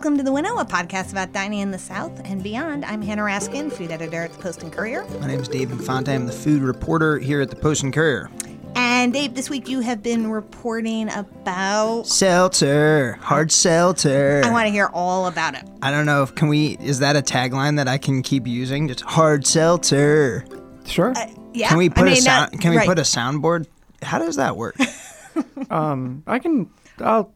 Welcome to the Winnow, a podcast about dining in the South and beyond. I'm Hannah Raskin, food editor at the Post and Courier. My name is Dave Infante. I'm the food reporter here at the Post and Courier. And Dave, this week you have been reporting about. Seltzer, hard seltzer. I want to hear all about it. I don't know if can we. Is that a tagline that I can keep using? Just hard seltzer. Sure. Uh, yeah. Can we I put mean, a sound? that- can we right. put a soundboard? How does that work? um, I can. I'll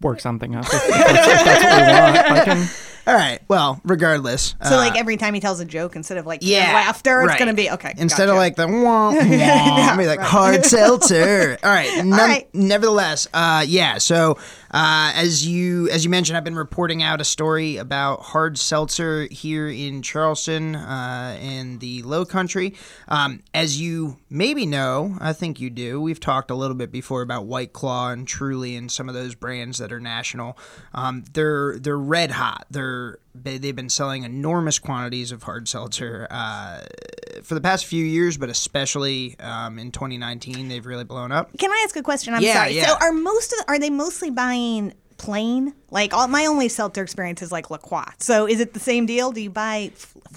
work something up if, if that's, if that's what we want. I can. All right. Well, regardless. So, uh, like every time he tells a joke, instead of like yeah, laughter, it's going to be okay. Instead gotcha. of like the wah, wah, be like hard seltzer. All right. None, right. Nevertheless, uh, yeah. So uh, as you as you mentioned, I've been reporting out a story about hard seltzer here in Charleston uh, in the Low Country. Um, as you maybe know, I think you do. We've talked a little bit before about White Claw and Truly and some of those brands that are national. Um, they're they're red hot. They're they, they've been selling enormous quantities of hard seltzer uh, for the past few years, but especially um, in 2019, they've really blown up. Can I ask a question? I'm Yeah, sorry. yeah. So, are most of the, are they mostly buying plain? Like all, my only seltzer experience is like La Croix. So, is it the same deal? Do you buy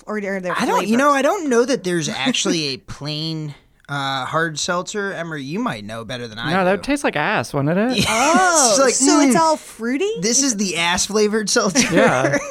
or are there? I don't, you know. I don't know that there's actually a plain uh, hard seltzer. Emery, you might know better than I No, do. that tastes like ass, wouldn't it? Oh, It's like, so it's mm, all fruity. This is the ass flavored seltzer. Yeah.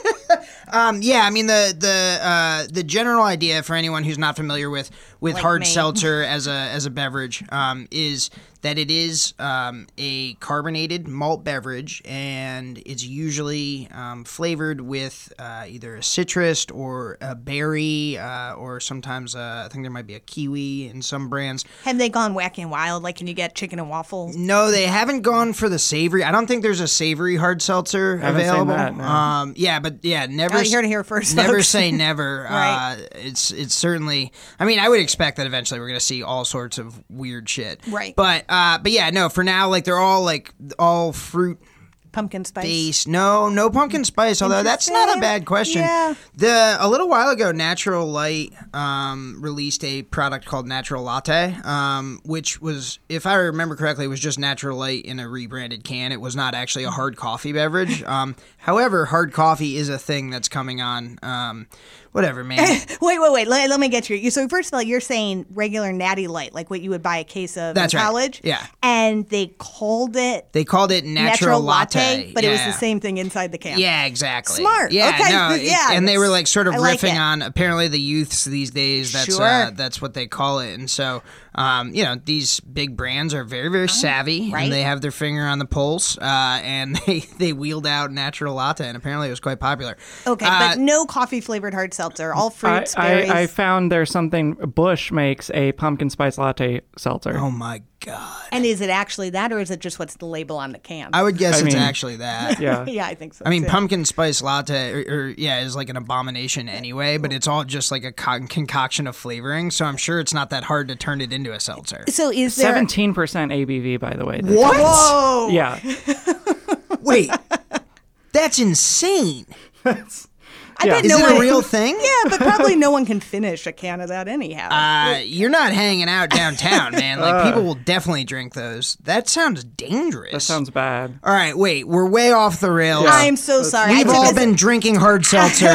Um, yeah, I mean the the uh, the general idea for anyone who's not familiar with with Like hard me. seltzer as a as a beverage um, is that it is um, a carbonated malt beverage and it's usually um, flavored with uh, either a citrus or a berry uh, or sometimes uh, I think there might be a kiwi in some brands. Have they gone wacky and wild? Like, can you get chicken and waffles? No, they haven't gone for the savory. I don't think there's a savory hard seltzer Haven't seen available. that, no. Um, yeah, but yeah, never. Oh, s- you heard it first, Never folks. say never. Right. uh, it's it's certainly. I mean, I would expect that eventually we're gonna see all sorts of weird shit. Right. But uh, but yeah, no. For now, like they're all like all fruit Pumpkin spice. No, no pumpkin spice. Although that's not a bad question. Yeah. The a little while ago, Natural Light um, released a product called Natural Latte, um, which was, if I remember correctly, was just Natural Light in a rebranded can. It was not actually a hard coffee beverage. Um, however, hard coffee is a thing that's coming on. Um, whatever, man. Wait, wait, wait. Let, let me get you. So first of all, you're saying regular natty light, like what you would buy a case of That's in right. college. Yeah. And they called it They called it Natural, latte, but it was the same thing inside the can. Yeah, exactly. Smart. Yeah, Okay, no, it- yeah, and they were like sort of like riffing it. on apparently the youths these days. That's Sure. uh, that's what they call it, and so um, you know these big brands are very very savvy, Oh, right. and they have their finger on the pulse, uh, and they they wheeled out natural latte, and apparently it was quite popular. Okay, Uh, but no coffee flavored hard seltzer. All I, fruits, berries. I, I found there's something. Busch makes a pumpkin spice latte seltzer. oh my god, and is it actually that, or is it just what's the label on the can? I would guess I it's mean- actually that. yeah. yeah, I think so. I mean, too. pumpkin spice latte, or, or yeah, is like an abomination anyway. But it's all just like a con- concoction of flavoring, so I'm sure it's not that hard to turn it into a seltzer. So is there? Seventeen percent ABV, by the way. What? Whoa. Yeah. Wait, that's insane. I Yeah. bet Is no it one, a real thing? Yeah, but probably no one can finish a can of that anyhow. Uh, you're not hanging out downtown, man. Like people will definitely drink those. That sounds dangerous. That sounds bad. All right, wait, we're way off the rails. I'm so sorry. We've all this- been drinking hard seltzer. so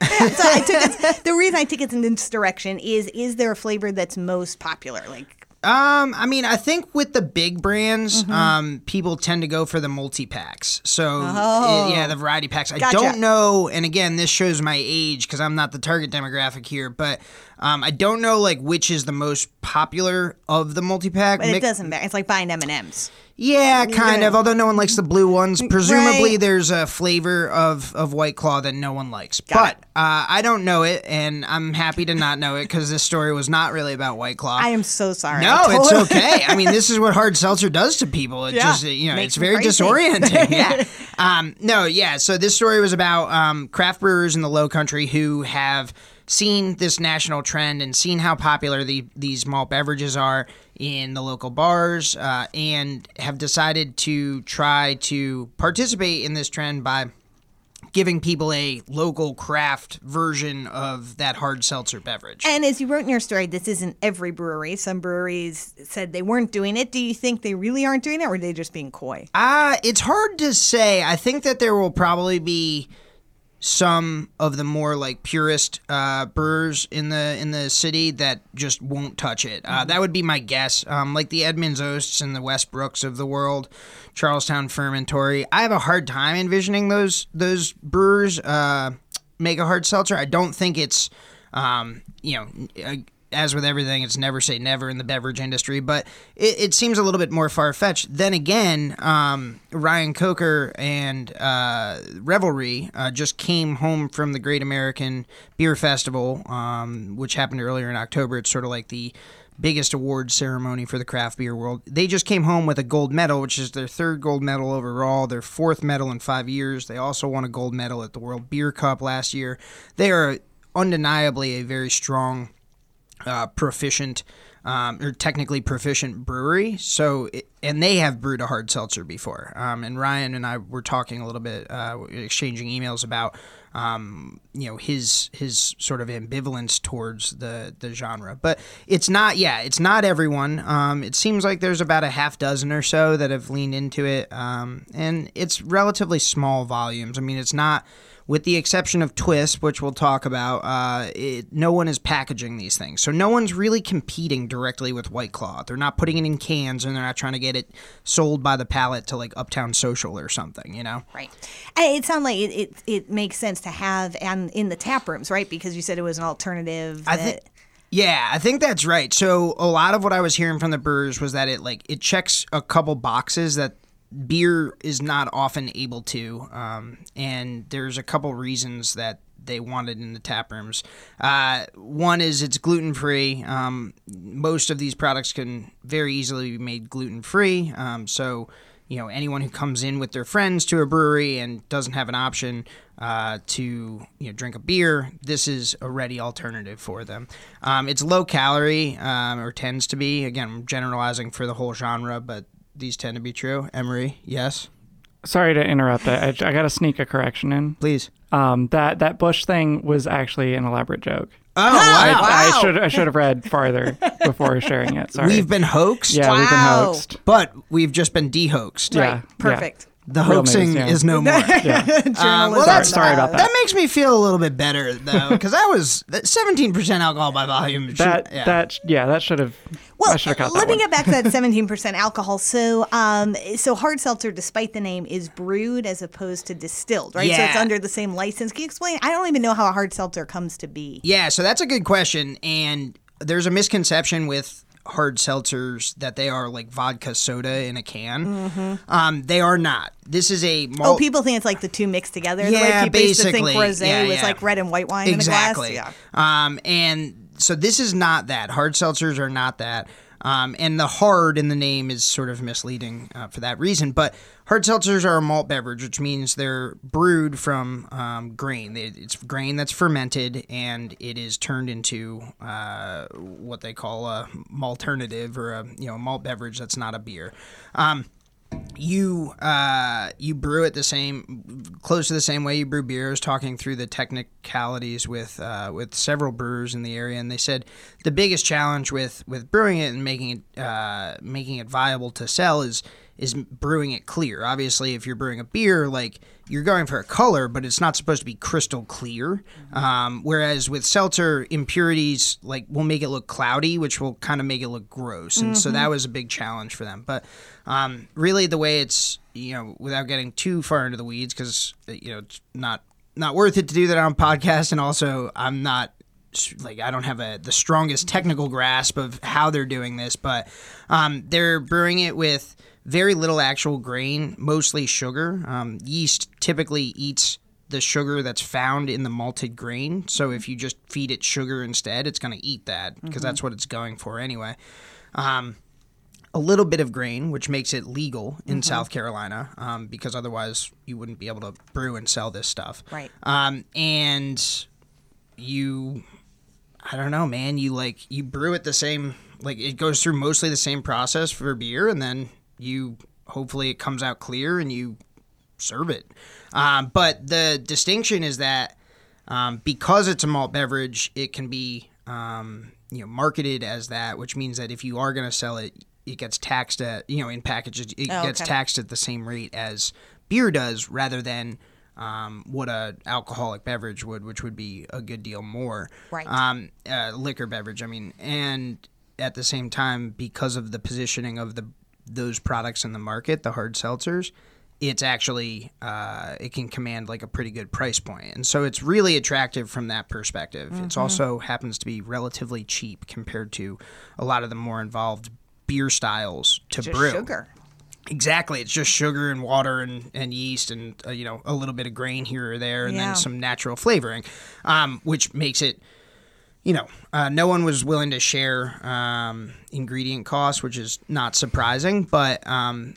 I took it, the reason I took it in this direction is: is there a flavor that's most popular? Like, Um, I mean, I think with the big brands, Mm-hmm. um, people tend to go for the multi packs. So Oh. uh, yeah, the variety packs. I don't know, and again, this shows my age because I'm not the target demographic here, but um, I don't know like which is the most popular of the multi pack. but it doesn't matter. It's like buying M and M's. Yeah, kind Yeah. of. Although no one likes the blue ones, presumably Right. there's a flavor of, of White Claw that no one likes. Got but uh, I don't know it, and I'm happy to not know it because this story was not really about White Claw. I am so sorry. no, it's okay. I mean, this is what hard seltzer does to people. It Yeah. just, you know, Makes it's very crazy. disorienting. yeah. Um, no, yeah. So this story was about um, craft brewers in the Low Country who have seen this national trend and seen how popular the, these malt beverages are in the local bars uh, and have decided to try to participate in this trend by giving people a local craft version of that hard seltzer beverage. And as you wrote in your story, this isn't every brewery. Some breweries said they weren't doing it. Do you think they really aren't doing it, or are they just being coy? Uh, it's hard to say. I think that there will probably be some of the more like purist uh, brewers in the in the city that just won't touch it. Uh, that would be my guess. Um, like the Edmund's Oasts and the Westbrooks of the world, Charleston Fermentory. I have a hard time envisioning those those brewers uh, make a hard seltzer. I don't think it's um, you know. As with everything, it's never say never in the beverage industry, but it, it seems a little bit more far fetched. Then again, um, Ryan Coker and uh, Revelry uh, just came home from the Great American Beer Festival, um, which happened earlier in October. It's sort of like the biggest award ceremony for the craft beer world. They just came home with a gold medal, which is their third gold medal overall, their fourth medal in five years. They also won a gold medal at the World Beer Cup last year. They are undeniably a very strong uh, proficient um, or technically proficient brewery. So, it, and they have brewed a hard seltzer before. Um, and Ryan and I were talking a little bit, uh, exchanging emails about, um, you know, his his sort of ambivalence towards the the genre. But it's not, yeah, it's not everyone. Um, it seems like there's about a half dozen or so that have leaned into it, um, and it's relatively small volumes. I mean, it's not with the exception of Twist, which we'll talk about, uh, it, no one is packaging these things. So no one's really competing directly with White Claw. They're not putting it in cans and they're not trying to get it sold by the pallet to like Uptown Social or something, you know? Right. It sounds like it, it, it, makes sense to have and in the tap rooms, right? Because you said it was an alternative. I think. Yeah, I think that's right. So a lot of what I was hearing from the brewers was that it like it checks a couple boxes that beer is not often able to, um, and there's a couple reasons that they wanted in the tap rooms. Uh, one is it's gluten free. Um, most of these products can very easily be made gluten free. Um, so, you know, anyone who comes in with their friends to a brewery and doesn't have an option uh, to you know drink a beer, this is a ready alternative for them. Um, it's low calorie um, or tends to be. Again, generalizing for the whole genre, but these tend to be true. Emery, yes. Sorry to interrupt. I, I got to sneak a correction in. Please. Um, that that Busch thing was actually an elaborate joke. Oh, wow. I, I should I should have read farther before sharing it. Sorry. We've been hoaxed. Yeah, we've been hoaxed. but we've just been de-hoaxed. Yeah, Right. Perfect. The Real hoaxing news, yeah. is no more. Yeah. Um, well, that's, Sorry about that. That makes me feel a little bit better though, because I was seventeen percent alcohol by volume. should- That yeah. that yeah, that should have. Well, I should let that me one. get back to that 17% alcohol. So, um, so hard seltzer, despite the name, is brewed as opposed to distilled, right? So it's under the same license. Can you explain? I don't even know how a hard seltzer comes to be. Yeah, so that's a good question, and there's a misconception with hard seltzers that they are like vodka soda in a can. Um, they are not. This is a malt. Oh, people think it's like the two mixed together. the way Yeah, people used to think rosé Yeah, was yeah. like red and white wine exactly. in a glass. Yeah. Um, and so this is not that. Hard seltzers are not that. Um, and the hard in the name is sort of misleading uh, for that reason. But hard seltzers are a malt beverage, which means they're brewed from um, grain. It's grain that's fermented, and it is turned into uh, what they call a malternative or a you know a malt beverage that's not a beer. Um, you uh, you brew it the same, close to the same way you brew beer. I was talking through the technicalities with uh, with several brewers in the area, and they said the biggest challenge with with brewing it and making it uh, making it viable to sell is is brewing it clear. Obviously, if you're brewing a beer, like you're going for a color, but it's not supposed to be crystal clear. Um, whereas with seltzer, impurities like will make it look cloudy, which will kind of make it look gross, and so that was a big challenge for them. But um, really, the way it's you know, without getting too far into the weeds, because you know it's not not worth it to do that on podcast, and also I'm not like I don't have a the strongest technical grasp of how they're doing this, but um, they're brewing it with very little actual grain, mostly sugar. Um, yeast typically eats the sugar that's found in the malted grain. So if you just feed it sugar instead, it's going to eat that because that's what it's going for anyway. Um, a little bit of grain, which makes it legal in South Carolina, um, because otherwise you wouldn't be able to brew and sell this stuff. Right. Um, and you, I don't know, man. You like you brew it the same, like it goes through mostly the same process for beer, and then you hopefully it comes out clear and you serve it. Um, but the distinction is that um, because it's a malt beverage, it can be um, you know marketed as that, which means that if you are going to sell it, it gets taxed at you know in packages, it Oh, gets okay. taxed at the same rate as beer does, rather than um, what a alcoholic beverage would, which would be a good deal more. Right. Um, uh, liquor beverage, I mean, and at the same time, because of the positioning of the those products in the market, the hard seltzers, it's actually uh, it can command like a pretty good price point, and so it's really attractive from that perspective. Mm-hmm. It's also happens to be relatively cheap compared to a lot of the more involved beer styles to Just brew. sugar. Exactly, it's just sugar and water and, and yeast and uh, you know a little bit of grain here or there, and Yeah. then some natural flavoring, um, which makes it, you know, uh, no one was willing to share um, ingredient costs, which is not surprising. But um,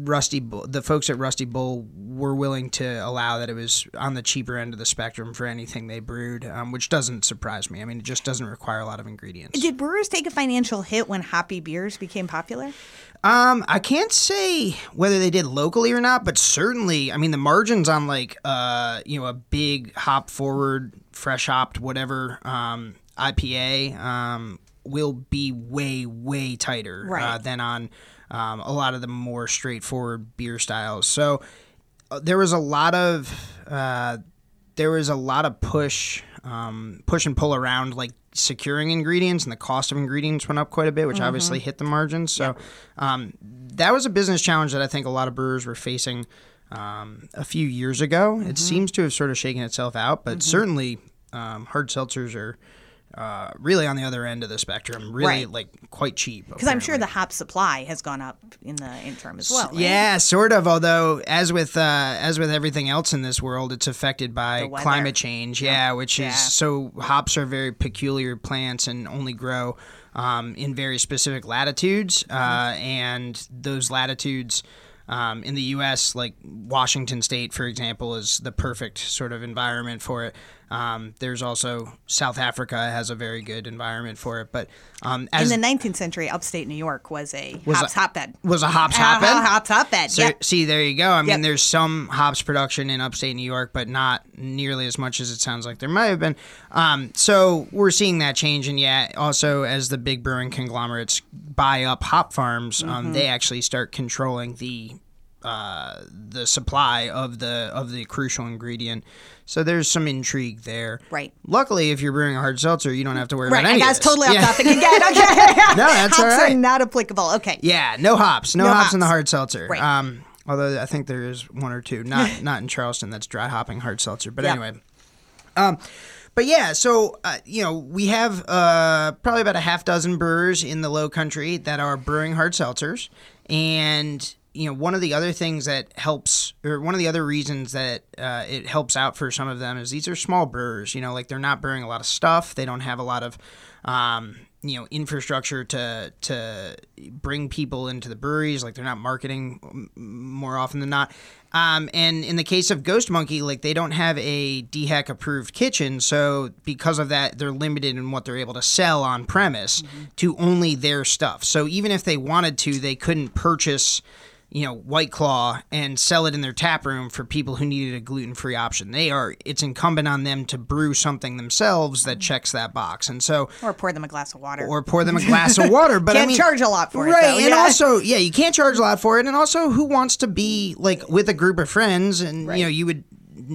Rusty, Bull, the folks at Rusty Bull were willing to allow that it was on the cheaper end of the spectrum for anything they brewed, um, which doesn't surprise me. I mean, it just doesn't require a lot of ingredients. Did brewers take a financial hit when hoppy beers became popular? Um, I can't say whether they did locally or not, but certainly, I mean, the margins on like uh, you know, a big hop forward, fresh hopped, whatever um, IPA um, will be way way tighter uh, than on um, a lot of the more straightforward beer styles. So uh, there was a lot of uh, there was a lot of push um, push and pull around like securing ingredients and the cost of ingredients went up quite a bit which obviously hit the margins. So um, that was a business challenge that i think a lot of brewers were facing um, a few years ago. It seems to have sort of shaken itself out but certainly um, hard seltzers are uh, really on the other end of the spectrum really Right. like quite cheap Because I'm sure the hop supply has gone up in the interim as well. right? yeah, sort of. Although, as with uh, as with everything else in this world, it's affected by climate change. Yeah, which Yeah. is so hops are very peculiar plants and only grow um, in very specific latitudes, uh, Mm-hmm. and those latitudes. Um, in the U.S., like Washington State, for example, is the perfect sort of environment for it. Um, there's also South Africa has a very good environment for it, but um, as In the 19th century, upstate New York was a Was hops a- hotbed. was a hops Uh, hotbed. hops hotbed. So, yep. See, there you go. I mean, Yep. there's some hops production in upstate New York, but not nearly as much as it sounds like there might have been. Um, so we're seeing that change, and yeah, also as the big brewing conglomerates buy up hop farms, Mm-hmm. um, they actually start controlling the uh, the supply of the of the crucial ingredient. So there's some intrigue there. Right. Luckily, if you're brewing a hard seltzer, you don't have to worry Right, about any guess this. totally off Yeah. topic again. Okay, No, that's hops all right. are not applicable. Okay, Yeah, no hops, no, No hops, in the hard seltzer. Right. Um, although I think there is one or two, not not in Charleston, that's dry hopping hard seltzer. But Yeah. anyway, um, but yeah, so uh, you know we have uh, probably about a half dozen brewers in the Low Country that are brewing hard seltzers, and you know one of the other things that helps, or one of the other reasons that uh, it helps out for some of them is these are small brewers. You know, like they're not brewing a lot of stuff. They don't have a lot of um, you know infrastructure to to bring people into the breweries like they're not marketing more often than not um, and in the case of ghost monkey like they don't have a dhec approved kitchen so because of that they're limited in what they're able to sell on premise to only their stuff so even if they wanted to they couldn't purchase you know white claw and sell it in their tap room for people who needed a gluten-free option they are it's incumbent on them to brew something themselves that checks that box and so or pour them a glass of water. or pour them a glass of water. But I Can't mean, charge a lot for it, right? and yeah. also, yeah, you can't charge a lot for it. And also, who wants to be like with a group of friends? And you know, you would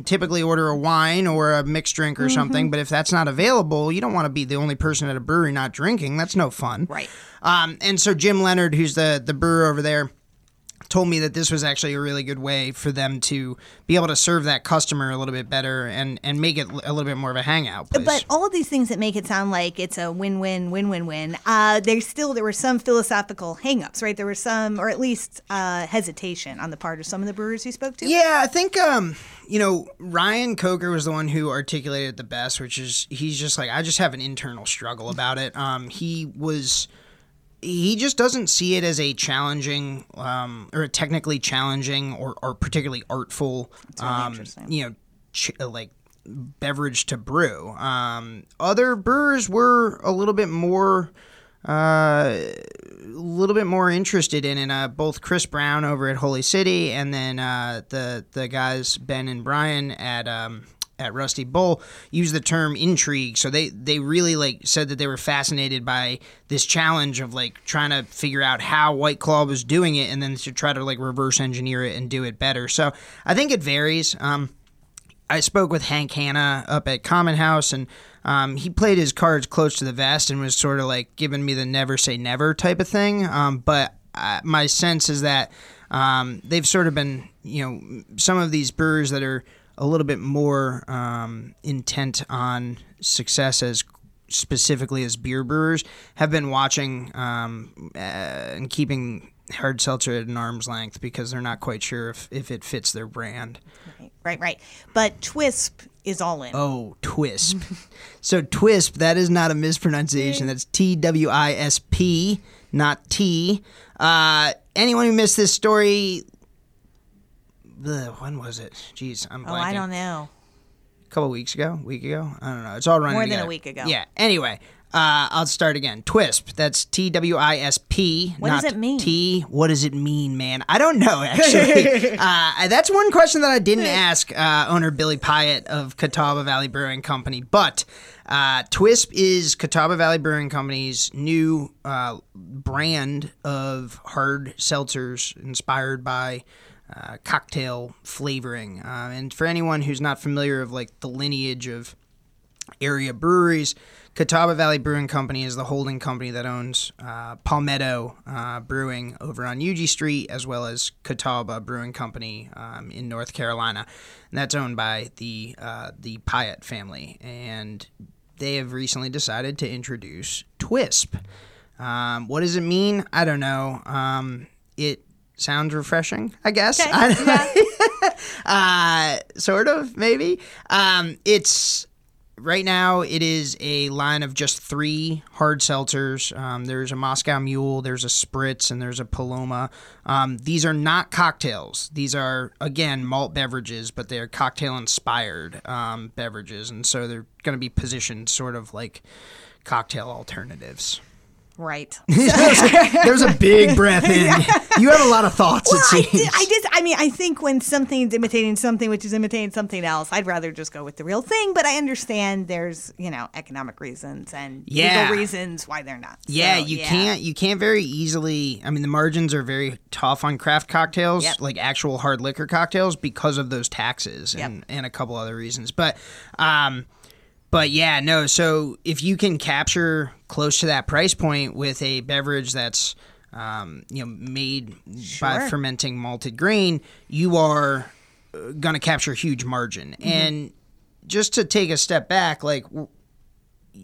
typically order a wine or a mixed drink Mm-hmm. or something. But if that's not available, you don't want to be the only person at a brewery not drinking. That's no fun, Right. Um, and so Jim Leonard, who's the the brewer over there told me that this was actually a really good way for them to be able to serve that customer a little bit better and and make it a little bit more of a hangout place. But all of these things that make it sound like it's a win-win, win-win-win. Uh, there's still there were some philosophical hangups, right? There were some, or at least uh, hesitation on the part of some of the brewers you spoke to. Yeah, I think um, you know, Ryan Coker was the one who articulated it the best, which is he's just like I just have an internal struggle about it. Um, he was he just doesn't see it as a challenging um, or a technically challenging or, or particularly artful really um, you know ch- like beverage to brew um, other brewers were a little bit more uh, a little bit more interested in it. Uh, both Chris Brown over at Holy City, and then uh, the the guys Ben and Brian at. Um, at Rusty Bull used the term intrigue. So they they really like said that they were fascinated by this challenge of like trying to figure out how White Claw was doing it and then to try to like reverse engineer it and do it better. So I think it varies. Um, I spoke with Hank Hanna up at Common House, and um, he played his cards close to the vest and was sort of like giving me the never say never type of thing. Um, but uh, my sense is that um, they've sort of been, you know, some of these brewers that are a little bit more um, intent on success as specifically as beer brewers have been watching um, uh, and keeping hard seltzer at an arm's length because they're not quite sure if, if it fits their brand. Right, right, right. But Twisp is all in. Oh, Twisp. so Twisp, that is not a mispronunciation. That's T W I S P, not T. Uh, anyone who missed this story, ugh, when was it? Jeez, I'm blanking. oh, I don't know. A couple weeks ago, week ago. I don't know. It's all running More than a week ago. Yeah. Anyway, uh, I'll start again. Twisp. That's T W I S P. What does it mean? T. What does it mean, man? I don't know actually. uh, that's one question that I didn't ask uh, owner Billy Pyatt of Catawba Valley Brewing Company. But uh, Twisp is Catawba Valley Brewing Company's new uh, brand of hard seltzers inspired by uh, cocktail flavoring. Uh, and for anyone who's not familiar of like the lineage of area breweries, Catawba Valley Brewing Company is the holding company that owns uh, Palmetto uh, Brewing over on Huger Street, as well as Catawba Brewing Company um, in North Carolina. And that's owned by the uh, the Pyatt family, and they have recently decided to introduce Twisp. Um, what does it mean? I don't know. Um, it sounds refreshing, I guess. Okay, I- uh, sort of, maybe. Um, it's right now. It is a line of just three hard seltzers. Um, there's a Moscow Mule, there's a Spritz, and there's a Paloma. Um, these are not cocktails. These are again malt beverages, but they are cocktail inspired um, beverages, and so they're going to be positioned sort of like cocktail alternatives. Right. There's a big breath in. You have a lot of thoughts. Well, I, did, I just, I mean, I think when something's imitating something which is imitating something else, I'd rather just go with the real thing. But I understand there's, you know, economic reasons and Yeah. legal reasons why they're not. Yeah, So, you can't you can't very easily. I mean, the margins are very tough on craft cocktails, Yep. like actual hard liquor cocktails, because of those taxes and, Yep. and a couple other reasons. But, um, but yeah, no. So if you can capture close to that price point with a beverage that's um, you know made by fermenting malted grain, you are going to capture a huge margin. Mm-hmm. And just to take a step back, like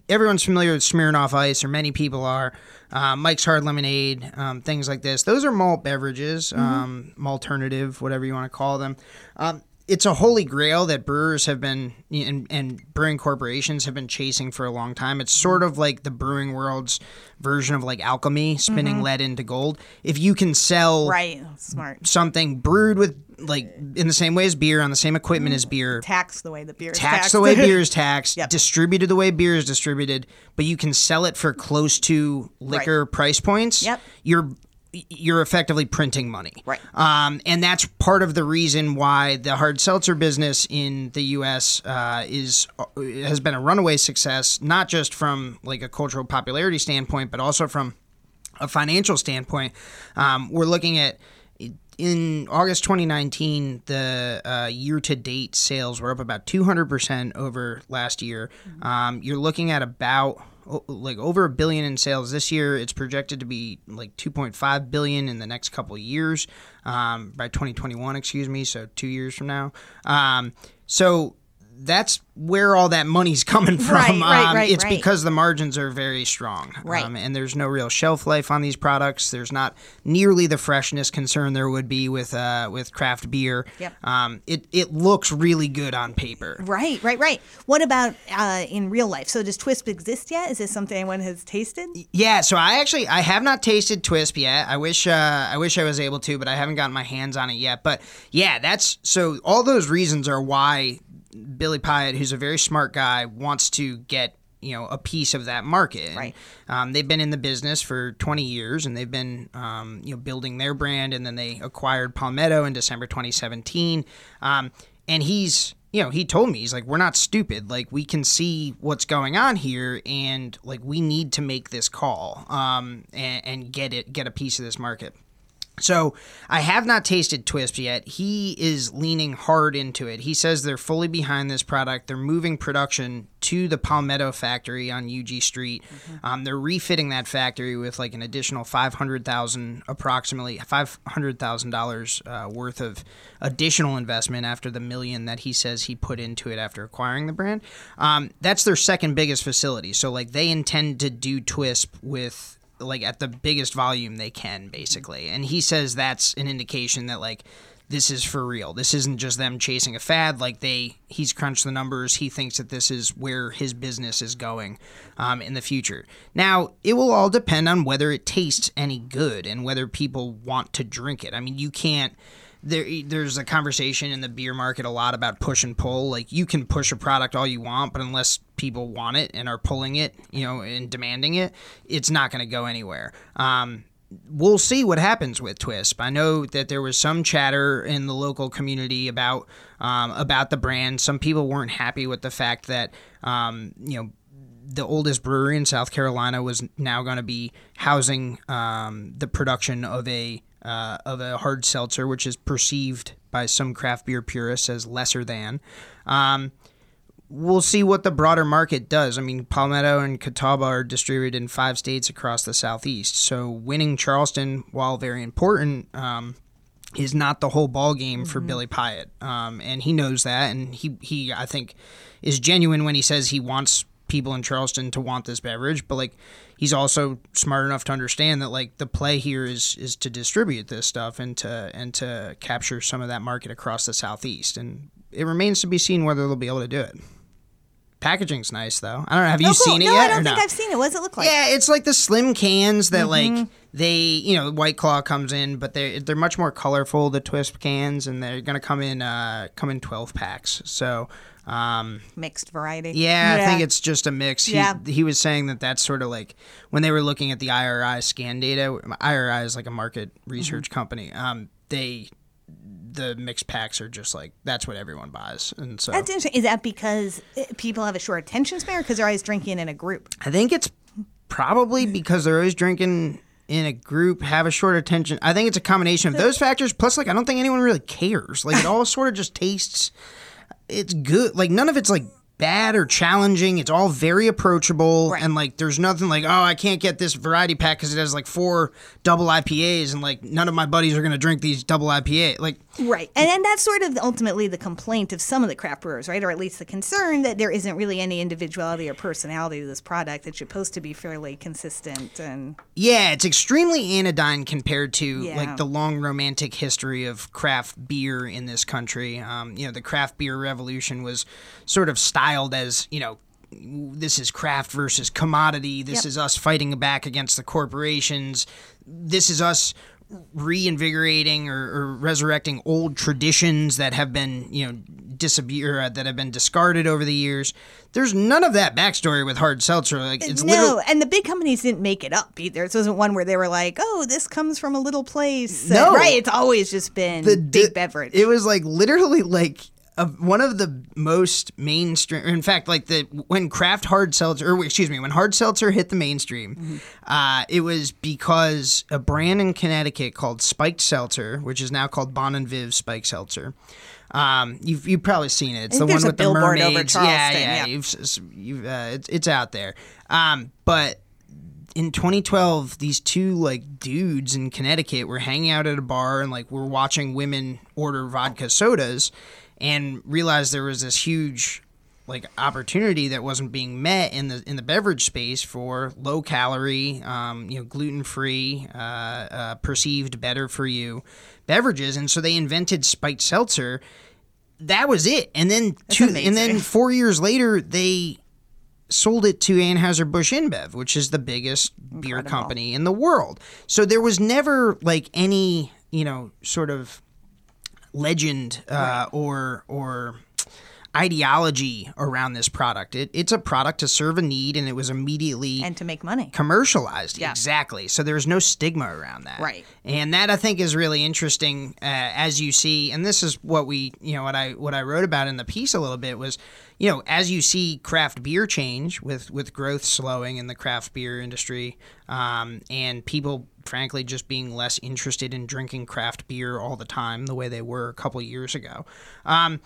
everyone's familiar with Smirnoff Ice, or many people are. Uh, Mike's Hard Lemonade, um, things like this. Those are malt beverages, um, alternative, whatever you want to call them. Um, it's a holy grail that brewers have been and, and brewing corporations have been chasing for a long time. It's sort of like the brewing world's version of like alchemy, spinning mm-hmm. lead into gold. If you can sell Right. Smart. something brewed with like in the same way as beer on the same equipment as mm. beer, Tax the way the beer is taxed taxed. the way beer is taxed, Yep. distributed the way beer is distributed, but you can sell it for close to liquor price points. Yep. You're you're effectively printing money. Right. Um, and that's part of the reason why the hard seltzer business in the U.S. Uh, is has been a runaway success, not just from like a cultural popularity standpoint, but also from a financial standpoint. Um, we're looking at in August 2019, the uh, year-to-date sales were up about 200% over last year. Um, you're looking at about like over a billion in sales this year. It's projected to be like 2.5 billion in the next couple years um, by 2021. Excuse me, so two years from now. Um, so that's where all that money's coming from. Right, right, Um, right, it's right. because the margins are very strong. Right. Um, and there's no real shelf life on these products. There's not nearly the freshness concern there would be with uh, with craft beer. Yep. Um, it it looks really good on paper. Right, right, right. What about uh, in real life? So does Twisp exist yet? Is this something anyone has tasted? Yeah, so I actually I have not tasted Twisp yet. I wish uh, I wish I was able to, but I haven't gotten my hands on it yet. But yeah, that's so all those reasons are why Billy Pyatt, who's a very smart guy, wants to get you know a piece of that market. Right. um, they've been in the business for 20 years, and they've been um, you know building their brand, and then they acquired Palmetto in December 2017. Um, and he's you know he told me he's like we're not stupid like we can see what's going on here and like we need to make this call um, and, and get it get a piece of this market so I have not tasted Twisp yet. He is leaning hard into it. He says they're fully behind this product. They're moving production to the Palmetto factory on Huger Street. Um, they're refitting that factory with like an additional five hundred thousand, approximately five hundred thousand dollars uh, worth of additional investment after the million that he says he put into it after acquiring the brand. Um, that's their second biggest facility. So like they intend to do Twisp with like at the biggest volume they can basically. And he says that's an indication that like this is for real. This isn't just them chasing a fad like they he's crunched the numbers. He thinks that this is where his business is going um, in the future. Now it will all depend on whether it tastes any good and whether people want to drink it. I mean you can't there there's a conversation in the beer market a lot about push and pull. Like you can push a product all you want, but unless people want it and are pulling it, you know, and demanding it, it's not going to go anywhere. Um, we'll see what happens with Twisp. I know that there was some chatter in the local community about um, about the brand. Some people weren't happy with the fact that um, you know the oldest brewery in South Carolina was now going to be housing um, the production of a uh, of a hard seltzer, which is perceived by some craft beer purists as lesser than. Um, we'll see what the broader market does. I mean, Palmetto and Catawba are distributed in five states across the southeast, so winning Charleston, while very important. Um, is not the whole ball game for Billy Pyatt, um, and he knows that, and he he I think is genuine when he says he wants people in Charleston to want this beverage, but like he's also smart enough to understand that like the play here is is to distribute this stuff and to and to capture some of that market across the southeast, and it remains to be seen whether they'll be able to do it. Packaging's nice though. I don't know. Have you oh, cool. seen it no, yet? I don't think no? I've seen it. What does it look like? Yeah, it's like the slim cans that Mm-hmm. like they you know White Claw comes in, but they they're much more colorful. The Twisp cans, and they're gonna come in uh come in twelve packs. So. Um, Mixed variety. yeah, I think it's just a mix. He, Yeah. he was saying that that's sort of like when they were looking at the IRI scan data. IRI is like a market Mm-hmm. research company. Um, they the mixed packs are just like that's what everyone buys, and so That's interesting. Is that because uh, people have a short attention span, because they're always drinking in a group? I think it's probably because they're always drinking in a group, have a short attention. I think it's a combination of those factors. Plus, like, I don't think anyone really cares. Like, it all sort of just tastes. It's good. Like, none of it's like bad or challenging. It's all very approachable, Right. and like, there's nothing like, oh, I can't get this variety pack because it has like four double IPAs, and like, none of my buddies are gonna drink these double IPA. Like, Right. And, and that's sort of ultimately the complaint of some of the craft brewers, right? Or at least the concern that there isn't really any individuality or personality to this product. It's supposed to be fairly consistent and Yeah, it's extremely anodyne compared to Yeah. like the long romantic history of craft beer in this country. Um, you know, the craft beer revolution was sort of styled as you know. This is craft versus commodity. This Yep. is us fighting back against the corporations. This is us reinvigorating or, or resurrecting old traditions that have been, you know, disappear uh, that have been discarded over the years. There's none of that backstory with hard seltzer. Like it's no, literally and the big companies didn't make it up either. This wasn't one where they were like, "Oh, this comes from a little place." No. right? It's always just been the big di- beverage. It was like literally like a, one of the most mainstream. In fact, like the when craft hard seltzer, or excuse me, when hard seltzer hit the mainstream, Mm-hmm. uh, it was because a brand in Connecticut called Spiked Seltzer, which is now called Bon and Viv Spiked Seltzer. Um, you've you've probably seen it. It's the one with the mermaids. Yeah, yeah, yeah. You've, you've uh, it's it's out there. Um, but in 2012 these two like dudes in connecticut were hanging out at a bar and like were watching women order vodka sodas and realized there was this huge like opportunity that wasn't being met in the in the beverage space for low calorie um, you know gluten free uh, uh, perceived better for you beverages. And so they invented spiked seltzer. That was it. And then two and then four years later they sold it to Anheuser-Busch InBev, which is the biggest beer company in the world. So there was never like any, you know, sort of legend uh, or or ideology around this product. It, it's a product to serve a need, and it was immediately and to make money. commercialized. Yeah. Exactly. So there's no stigma around that. Right. And that I think is really interesting uh, as you see, and this is what we, you know, what I what I wrote about in the piece a little bit was, you know, as you see craft beer change with with growth slowing in the craft beer industry, um, and people frankly just being less interested in drinking craft beer all the time the way they were a couple years ago. Um,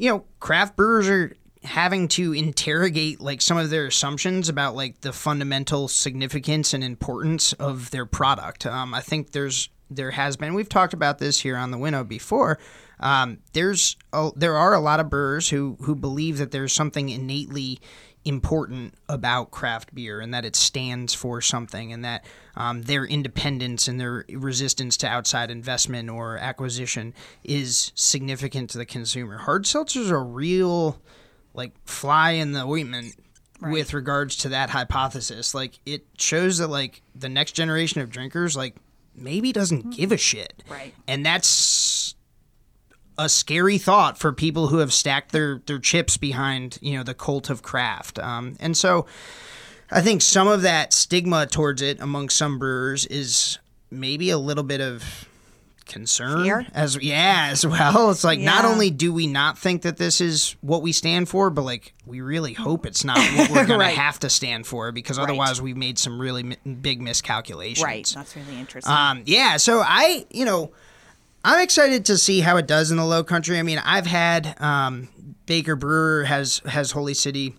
you know, craft brewers are having to interrogate like some of their assumptions about like the fundamental significance and importance of their product. Um, I think there's there has been we've talked about this here on the Winnow before. Um, there's a, there are a lot of brewers who who believe that there's something innately important about craft beer and that it stands for something and that um, their independence and their resistance to outside investment or acquisition is significant to the consumer. Hard seltzers are real like fly in the ointment with regards to that hypothesis. Like it shows that like the next generation of drinkers like maybe doesn't give a shit. Right. And that's a scary thought for people who have stacked their their chips behind you know the cult of craft. Um, and so, I think some of that stigma towards it among some brewers is maybe a little bit of concern Fear? as yeah as well it's like not only do we not think that this is what we stand for but like we really hope it's not what we're gonna Right. have to stand for because otherwise we've made some really mi- big miscalculations Right. That's really interesting. um, yeah, so I, you know, I'm excited to see how it does in the Low Country. I mean, I've had um, Baker Brewer has has Holy City,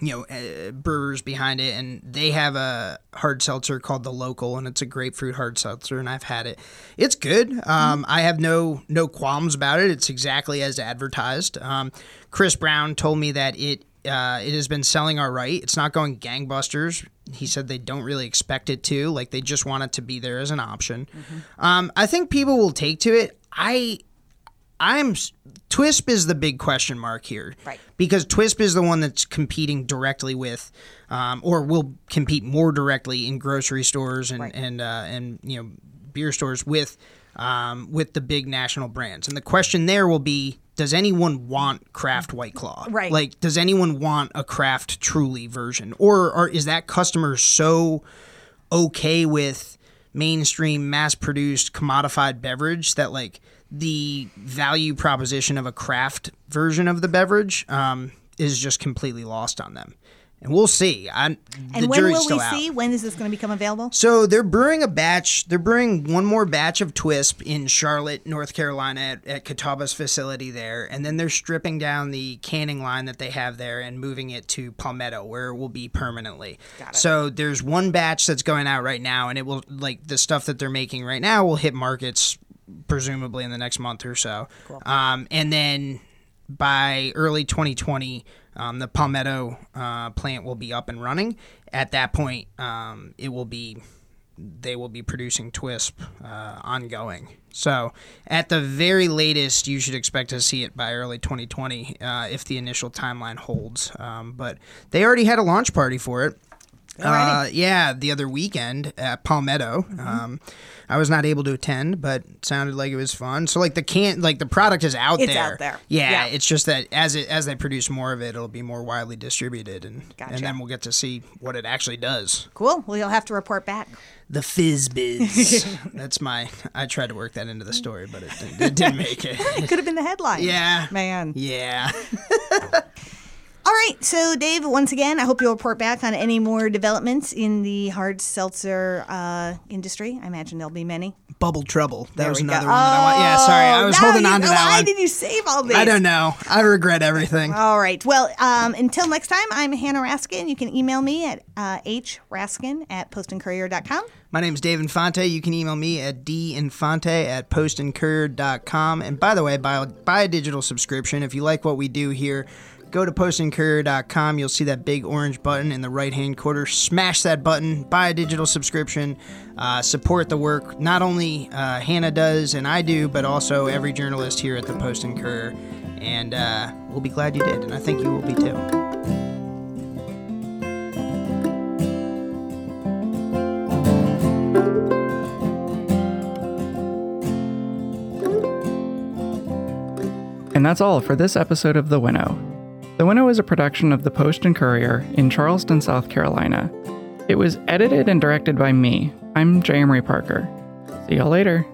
you know, uh, brewers behind it, and they have a hard seltzer called the Local, and it's a grapefruit hard seltzer, and I've had it. It's good. Um, I have no no qualms about it. It's exactly as advertised. Um, Chris Brown told me that it uh, it has been selling all right. It's not going gangbusters. He said they don't really expect it to. Like they just want it to be there as an option. Um, I think people will take to it. I I'm Twisp is the big question mark here, Right. Because Twisp is the one that's competing directly with, um, or will compete more directly in grocery stores and Right. and uh, and you know beer stores with um, with the big national brands. And the question there will be: Does anyone want craft White Claw? Right. Like, does anyone want a craft Truly version, or, or is that customer so okay with mainstream mass-produced commodified beverage that like the value proposition of a craft version of the beverage um, is just completely lost on them and we'll see I, the and when will we out. see? When is this going to become available? So they're brewing a batch. They're brewing one more batch of Twisp in Charlotte, North Carolina, at, at Catawba's facility there, and then they're stripping down the canning line that they have there and moving it to Palmetto, where it will be permanently. Got it. So there's one batch that's going out right now, and it will like the stuff that they're making right now will hit markets presumably in the next month or so. Um, and then by early 2020, um, the Palmetto uh, plant will be up and running. At that point, um, it will be they will be producing Twisp uh, ongoing. So at the very latest, you should expect to see it by early 2020 uh, if the initial timeline holds. Um, but they already had a launch party for it. Uh, yeah, the other weekend at Palmetto. Um, I was not able to attend, but it sounded like it was fun. So like the can, like the product is out It's there. out there. Yeah, Yeah. it's just that as it as they produce more of it, it'll be more widely distributed, and Gotcha. and then we'll get to see what it actually does. Cool. Well, you'll have to report back. The fizz biz. That's my. I tried to work that into the story, but it, didn't- it didn't make it. It could have been the headline. Yeah. Man. Yeah. All right. So, Dave, once again, I hope you'll report back on any more developments in the hard seltzer uh, industry. I imagine there'll be many. Bubble trouble. That There was we go. another one that I want. Yeah, sorry, I Oh, was now holding you- on to that Why one. did you save all these? I don't know. I regret everything. All right. Well, um, until next time, I'm Hannah Raskin. You can email me at uh, hraskin at postandcourier.com. My name's Dave Infante. You can email me at dinfante at postandcourier.com. And by the way, buy, buy a digital subscription. If you like what we do here, go to postandcourier.com. You'll see that big orange button in the right hand corner. Smash that button, buy a digital subscription, uh, support the work not only uh, Hannah does and I do, but also every journalist here at the Post and Courier. And uh, we'll be glad you did. And I think you will be too. And that's all for this episode of The Winnow. The Winnow is a production of the Post and Courier in Charleston, South Carolina. It was edited and directed by me. I'm J. Emery Parker. See y'all later.